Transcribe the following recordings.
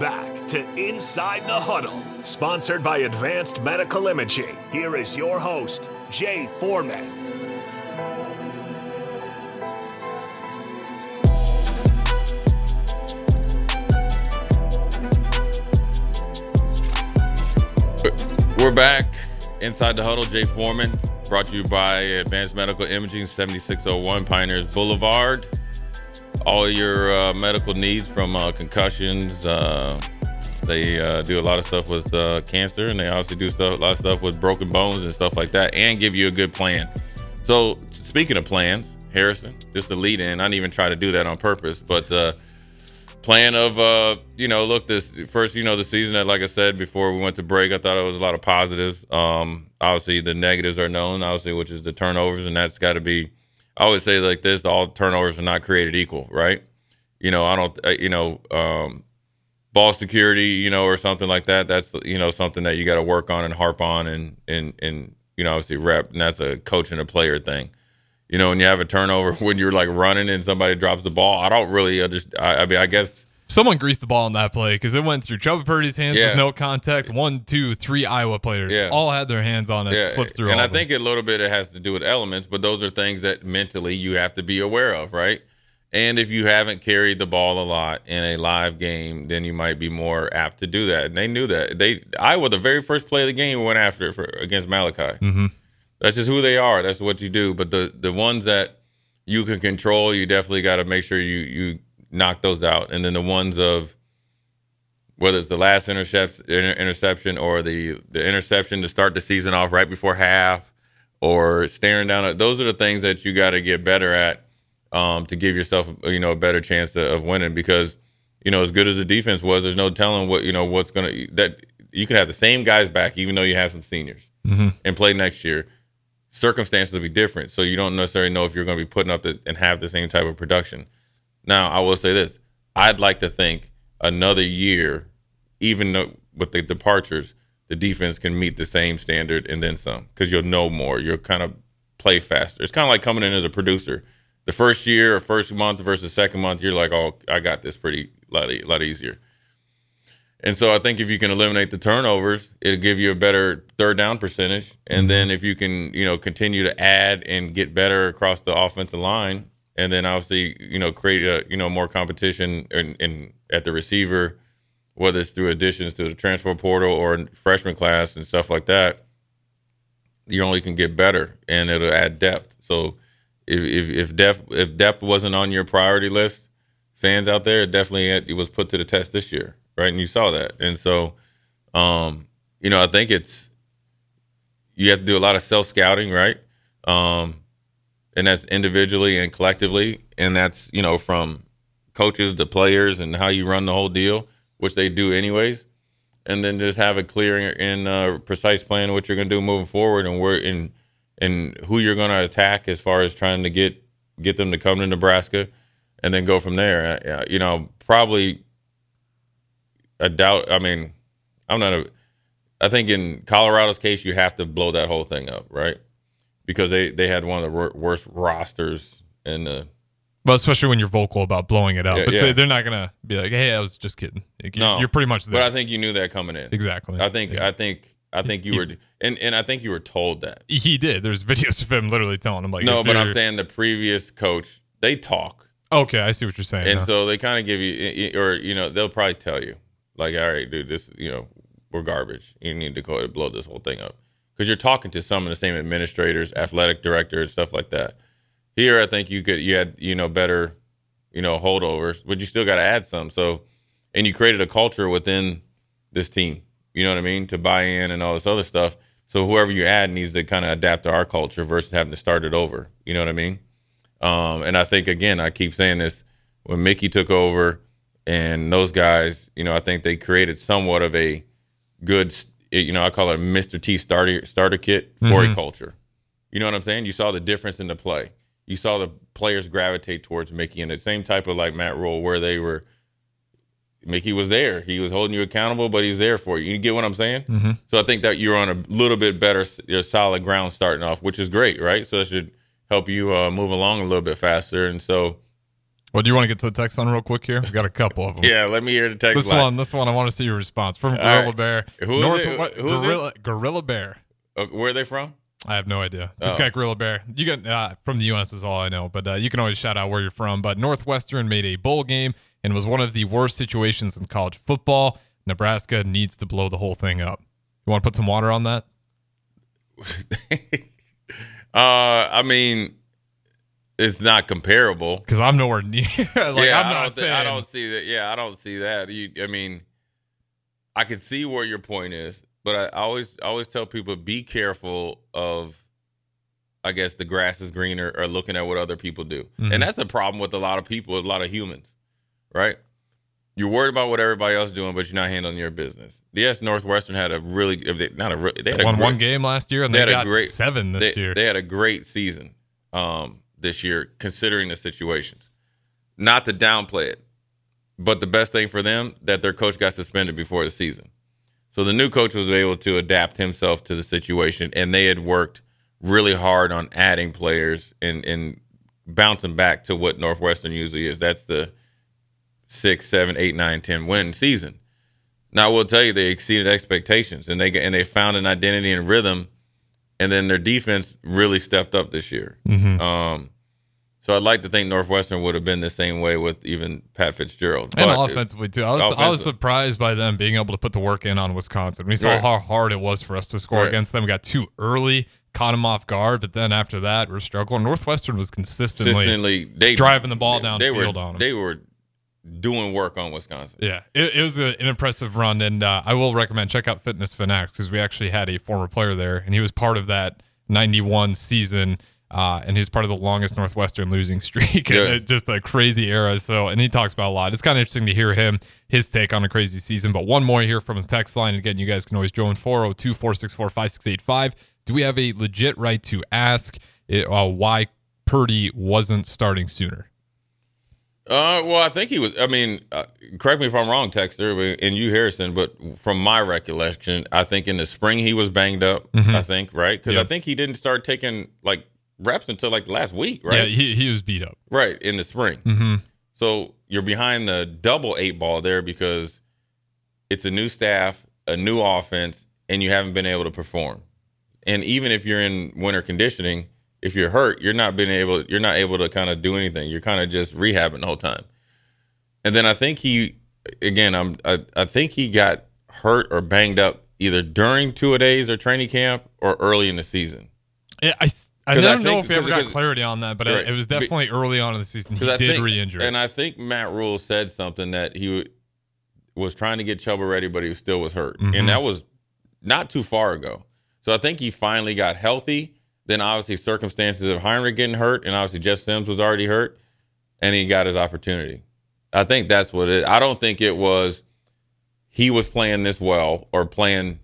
Back to Inside the Huddle, sponsored by Advanced Medical Imaging. Here is your host, Jay Foreman. We're back inside the huddle. Jay Foreman, brought to you by Advanced Medical Imaging, 7601 Pioneers Boulevard. All your uh, medical needs from uh, concussions. Uh, they uh, do a lot of stuff with uh, cancer, and they obviously do stuff, a lot of stuff with broken bones and stuff like that, and give you a good plan. So, speaking of plans, Harrison, just to lead in, I didn't even try to do that on purpose, but uh, plan of uh you know look this first you know the season that like i said before we went to break i thought it was a lot of positives um obviously the negatives are known obviously which is the turnovers and that's got to be i always say like this all turnovers are not created equal right you know i don't uh, you know um ball security you know or something like that that's you know something that you got to work on and harp on and and and you know obviously rep and that's a coach and a player thing you know, when you have a turnover when you're like running and somebody drops the ball. I don't really understand. I, I mean, I guess Someone greased the ball on that play because it went through Chubba Purdy's hands Yeah. with no contact. One, two, three Iowa players Yeah. all had their hands on it, slipped through. And I think a little bit it has to do with elements, but those are things that mentally you have to be aware of, right? And if you haven't carried the ball a lot in a live game, then you might be more apt to do that. And they knew that. They Iowa, the very first play of the game, went after it for, against Malachi. Mhm. That's just who they are. That's what you do. But the the ones that you can control, you definitely got to make sure you you knock those out. And then the ones of whether it's the last intercept, inter- interception or the the interception to start the season off right before half, or staring down. At, those are the things that you got to get better at um, to give yourself you know a better chance of, of winning. Because you know as good as the defense was, there's no telling what you know what's gonna that you can have the same guys back even though you have some seniors Mhm. and play next year. Circumstances will be different, so you don't necessarily know if you're going to be putting up the, and have the same type of production. Now, I will say this: I'd like to think another year, even though with the departures, the defense can meet the same standard and then some, because you'll know more. You'll kind of play faster. It's kind of like coming in as a producer. The first year or first month versus second month, you're like, "Oh, I got this pretty lot, e- lot easier." And so I think if you can eliminate the turnovers, it'll give you a better third down percentage. And mm-hmm. then if you can, you know, continue to add and get better across the offensive line, and then obviously, you know, create a, you know, more competition in, in at the receiver, whether it's through additions to the transfer portal or freshman class and stuff like that, you only can get better and it'll add depth. So if if, if depth if depth wasn't on your priority list, fans out there, definitely it was put to the test this year, right? And you saw that. And so, um, you know, I think it's you have to do a lot of self scouting, right? Um, and that's individually and collectively, and that's you know from coaches to players and how you run the whole deal, which they do anyways. And then just have a clear and uh, precise plan of what you're going to do moving forward, and where and and who you're going to attack as far as trying to get get them to come to Nebraska, and then go from there. Uh, You know, probably a doubt. I mean, I'm not a. I think in Colorado's case, you have to blow that whole thing up, right? Because they they had one of the worst rosters in the. But especially when you're vocal about blowing it up, Yeah, but yeah. they- they're not gonna be like, "Hey, I was just kidding." Like, you're, No, you're pretty much But. I think you knew that coming in. exactly. I think Yeah. I think I think you He- were and and I think you were told that. he did. There's videos of him literally telling him like, no, but I'm saying the previous coach they talk, Okay, I see what you're saying. and now. so they kind of give you or you know they'll probably tell you like, all right, dude, this you know we're garbage. You need to go blow this whole thing up because you're talking to some of the same administrators, athletic directors, stuff like that. Here, I think you could you had you know better you know holdovers, but you still got to add some. So, and you created a culture within this team. You know what I mean to buy in and all this other stuff. So whoever you add needs to kind of adapt to our culture versus having to start it over. You know what I mean? Um, and I think again, I keep saying this when Mickey took over and those guys, you know, I think they created somewhat of a good, you know, I call it a Mr. T starter starter kit for Mhm. a culture. You know what I'm saying? You saw the difference in the play. You saw the players gravitate towards Mickey and the same type of like Matt Rhule where they were. Mickey was there. He was holding you accountable, but he's there for you. You get what I'm saying? Mhm. So I think that you're on a little bit better, you're solid ground starting off, which is great, right? So it should help you uh, move along a little bit faster. And so Well, do you want to get to the text on real quick here? We've got a couple of them. Yeah, let me hear the text This line. one, this one, I want to see your response from Gorilla right. Bear. Who is North, what- Who is it? Gorilla, Gorilla Bear. Uh, where are they from? I have no idea. This Oh. guy Gorilla Bear. You got uh, from the U.S. is all I know, but uh, you can always shout out where you're from. But Northwestern made a bowl game and was one of the worst situations in college football. Nebraska needs to blow the whole thing up. You want to put some water on that? Uh, I mean, it's not comparable. Because I'm nowhere near. like yeah, I'm I not don't, thi- saying. I don't see that. Yeah, I don't see that. You, I mean, I can see where your point is, but I always, I always tell people be careful of, I guess, the grass is greener or looking at what other people do, Mhm. and that's a problem with a lot of people, a lot of humans, right? You're worried about what everybody else is doing, but you're not handling your business. Yes, Northwestern had a really, they- not a really, they had a won great- one game last year and they they, had a got great- seven this they, year. They had a great season um, this year, considering the situations. Not to downplay it, but the best thing for them that their coach got suspended before the season. So the new coach was able to adapt himself to the situation, and they had worked really hard on adding players and and bouncing back to what Northwestern usually is. That's the six, seven, eight, nine, ten win season. Now I will tell you they exceeded expectations, and they and they found an identity and rhythm and then their defense really stepped up this year. Mhm. Um, so I'd like to think Northwestern would have been the same way with even Pat Fitzgerald. And But- offensively too. I was I was surprised by them being able to put the work in on Wisconsin. We saw Right. how hard it was for us to score Right. against them. We got too early, caught them off guard, but then after that, we're struggling. Northwestern was consistently, consistently they driving the ball they downfield were, on 'em. They were doing work on Wisconsin. yeah, it, it was a, an impressive run, and uh, I will recommend check out Fitness Fanatics because we actually had a former player there, and he was part of that '91 season. Uh, and he's part of the longest Northwestern losing streak, Yeah. just a crazy era. So, and he talks about a lot. It's kind of interesting to hear him, his take on a crazy season. But one more here from the text line. Again, you guys can always join 402 464 5685. Do we have a legit right to ask it, uh, why Purdy wasn't starting sooner? Uh, well, I think he was. I mean, uh, correct me if I'm wrong, Texter, and you, Harrison. But from my recollection, I think in the spring he was banged up. Mhm. I think right because I think he didn't start taking like reps until like last week, right? Yeah, he, he was beat up. right in the spring. Mm-hmm. So you're behind the double eight ball there because it's a new staff, a new offense, and you haven't been able to perform. And even if you're in winter conditioning, if you're hurt, you're not being able you're not able to kind of do anything. You're kind of just rehabbing the whole time. And then I think he again, I'm I, I think he got hurt or banged up either during two a days or training camp or early in the season. Yeah, I I 'Cause I don't know think- if we ever got clarity on that, but Right. it, it was Be- definitely early on in the season. He I did think, re-injure. and I think Matt Rhule said something that he w- was trying to get Chubba ready, but he still was hurt, Mhm. and that was not too far ago. So I think he finally got healthy. Then obviously circumstances of Heinrich getting hurt, and obviously Jeff Sims was already hurt, and he got his opportunity. I think that's what it. I don't think it was he was playing this well or playing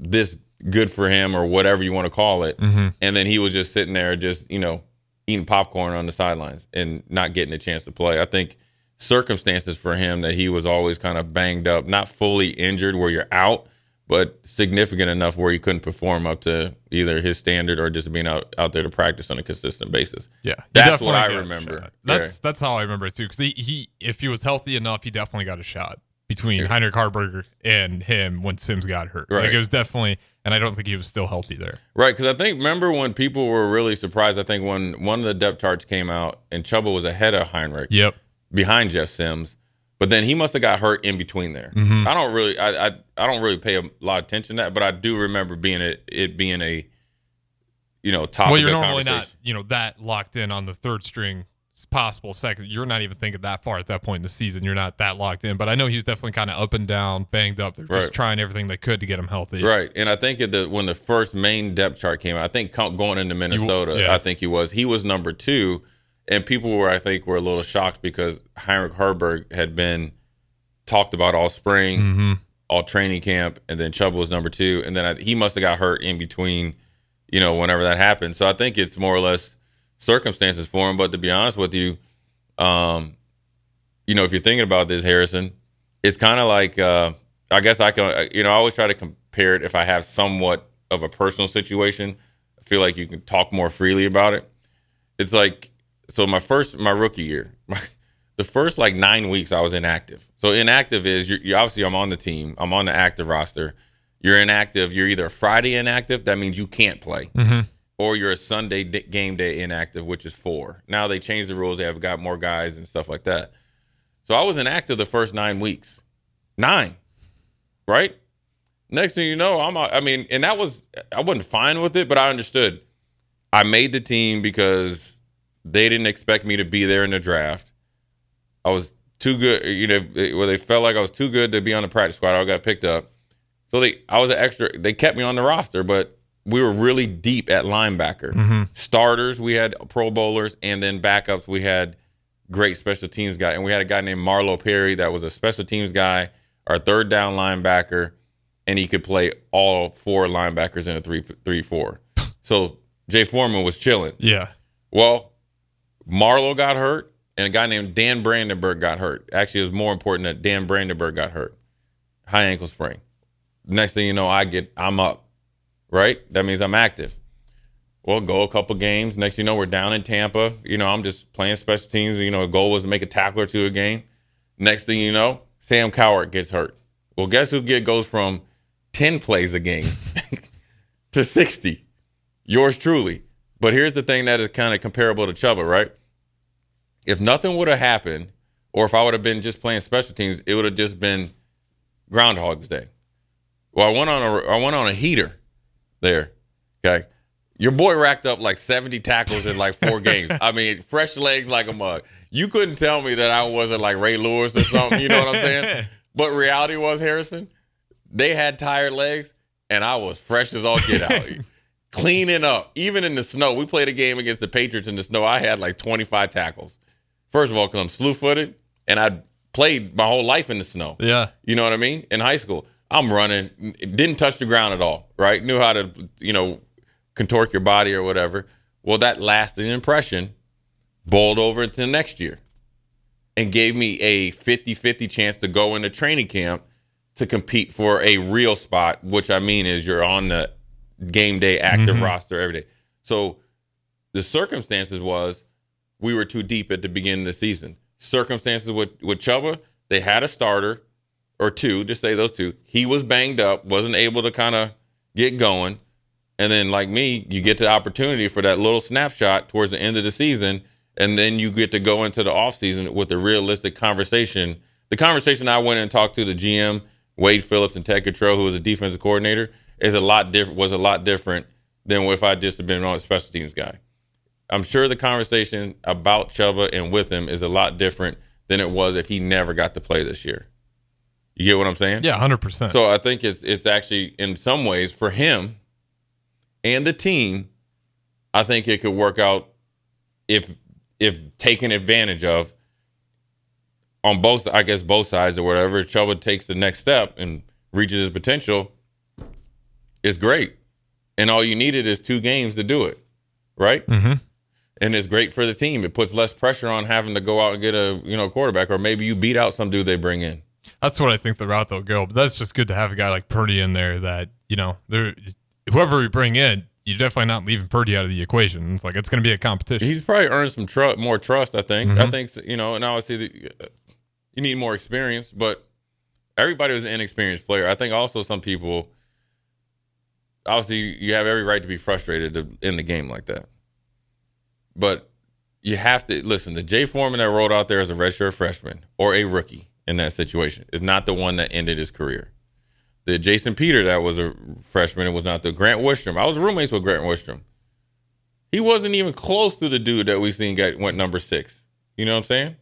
this good for him or whatever you want to call it Mhm. and then he was just sitting there just you know eating popcorn on the sidelines and not getting a chance to play i think circumstances for him that he was always kind of banged up not fully injured where you're out but significant enough where he couldn't perform up to either his standard or just being out, out there to practice on a consistent basis Yeah, That's what I remember. That's that's how I remember it too. Because he, he, if he was healthy enough, he definitely got a shot between Heinrich Haarberg and him when Sims got hurt. Like it was definitely, and I don't think he was still healthy there. Right, because I think remember when people were really surprised. I think when one of the depth charts came out and Chubba was ahead of Heinrich, Yep. behind Jeff Sims, but then he must have got hurt in between there. Mhm. I don't really, I, I, I don't really pay a lot of attention to that, but I do remember being it, it being a, you know, top. Well, you're normally not, you know, that locked in on the third string possible second. You're not even thinking that far at that point in the season. You're not that locked in. But I know he's definitely kind of up and down, banged up. They're just Right. trying everything they could to get him healthy. Right, and I think at the when the first main depth chart came out, I think going into Minnesota, yeah. I think he was he was number two, and people were I think were a little shocked because Heinrich Haarberg had been talked about all spring, Mm-hmm. all training camp, and then Chubb was number two, and then I, he must have got hurt in between, you know, whenever that happened. So I think it's more or less circumstances for him. But to be honest with you, um, you know, if you're thinking about this, Harrison, it's kind of like uh, I guess I can, you know, I always try to compare it if I have somewhat of a personal situation. I feel like you can talk more freely about it. It's like so my first my rookie year, my, the first like nine weeks I was inactive. So inactive is you're, you obviously I'm on the team. I'm on the active roster. You're inactive. You're either Friday inactive. That means you can't play. Or you're a Sunday game day inactive, which is four. Now they changed the rules. They have got more guys and stuff like that. So I was inactive the first nine weeks. Nine. Right? Next thing you know, I'm I mean, and that was I wasn't fine with it, but I understood. I made the team because they didn't expect me to be there in the draft. I was too good, you know, where they felt like I was too good to be on the practice squad. I got picked up. So they I was an extra they kept me on the roster, but we were really deep at linebacker. Mm-hmm. Starters, we had pro bowlers, and then backups, we had great special teams guy. And we had a guy named Marlo Perry that was a special teams guy, our third down linebacker, and he could play all four linebackers in a three three four. So Jay Foreman was chilling. Yeah. Well, Marlo got hurt, and a guy named Dan Brandenburg got hurt. Actually, it was more important that Dan Brandenburg got hurt. High ankle sprain. Next thing you know, I get I'm up. Right? That means I'm active. Well, go a couple games. Next you know, we're down in Tampa. You know, I'm just playing special teams. You know, the goal was to make a tackle or two a game. Next thing you know, Sam Cowart gets hurt. Well, guess who get goes from 10 plays a game to 60? Yours truly. But here's the thing that is kind of comparable to Chubba, right? If nothing would have happened, or if I would have been just playing special teams, it would have just been Groundhog's Day. Well, I went on a I went on a heater there. Okay. Your boy racked up like 70 tackles in like four games. I mean, fresh legs like a mug. You couldn't tell me that I wasn't like Ray Lewis or something. You know what I'm saying? But reality was, Harrison, they had tired legs, and I was fresh as all get out. Cleaning up. Even in the snow. We played a game against the Patriots in the snow. I had like 25 tackles. First of all, because I'm slew footed, and I played my whole life in the snow. Yeah. You know what I mean? In high school, I'm running, didn't touch the ground at all, right? Knew how to, you know, contort your body or whatever. Well, that lasting impression boiled over into the next year and gave me a 50 50 chance to go into training camp to compete for a real spot, which I mean is you're on the game day active mm-hmm. roster every day. So the circumstances was we were too deep at the beginning of the season. Circumstances with with Chubba, they had a starter or two, just say those two. He was banged up, wasn't able to kind of get going. And then like me, you get the opportunity for that little snapshot towards the end of the season, and then you get to go into the offseason with a realistic conversation. The conversation I went and talked to the GM, Wade Phillips and Ted Cottrell, who was a defensive coordinator, is a lot different was a lot different than if I just had been on a special teams guy. I'm sure the conversation about Chubba and with him is a lot different than it was if he never got to play this year. You get what I'm saying? Yeah, 100%. So I think it's it's actually in some ways for him and the team, I think it could work out if if taken advantage of on both I guess both sides or whatever. If Chubba takes the next step and reaches his potential, it's great. And all you needed is two games to do it. Right? hmm And it's great for the team. It puts less pressure on having to go out and get a you know quarterback, or maybe you beat out some dude they bring in. That's what I think the route they'll go. But that's just good to have a guy like Purdy in there that, you know, there whoever we bring in, you're definitely not leaving Purdy out of the equation. It's like it's going to be a competition. He's probably earned some tru- more trust. I think. I Mhm. think you know, and obviously the, uh, you need more experience, but everybody was an inexperienced player. I think also some people, obviously, you have every right to be frustrated to end the game like that, but you have to listen. The Jay Foreman that rolled out there as a redshirt freshman or a rookie in that situation is not the one that ended his career. The Jason Peter that was a freshman it was not the Grant Wistrom. I was roommates with Grant Wistrom. He wasn't even close to the dude that we seen got went number six. You know what I'm saying?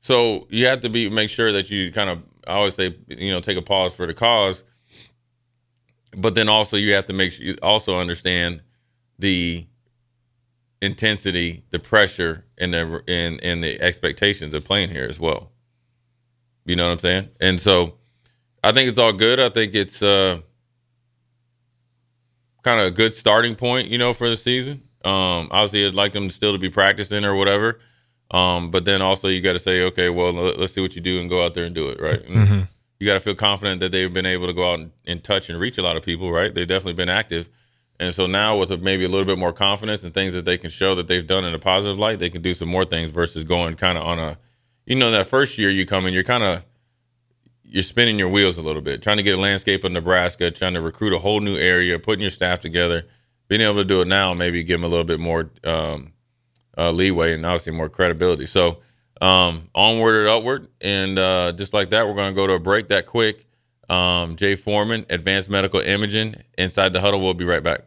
So you have to be make sure that you kind of I always say you know take a pause for the cause, but then also you have to make sure you also understand the intensity, the pressure, and the and and the expectations of playing here as well. You know what I'm saying? And so I think it's all good. I think it's uh kind of a good starting point, you know, for the season. Um, obviously, I'd like them still to be practicing or whatever. Um, but then also you got to say, okay, well, let- let's see what you do and go out there and do it, right? Mhm. You got to feel confident that they've been able to go out and, and touch and reach a lot of people, right? They've definitely been active. And so now with a, maybe a little bit more confidence and things that they can show that they've done in a positive light, they can do some more things versus going kind of on a, you know that first year you come in, you're kind of you're spinning your wheels a little bit, trying to get a landscape of Nebraska, trying to recruit a whole new area, putting your staff together. Being able to do it now, maybe give them a little bit more um, uh, leeway and obviously more credibility. So um, onward and upward, and uh, just like that, we're going to go to a break that quick. Um, Jay Foreman, Advanced Medical Imaging, inside the huddle. We'll be right back.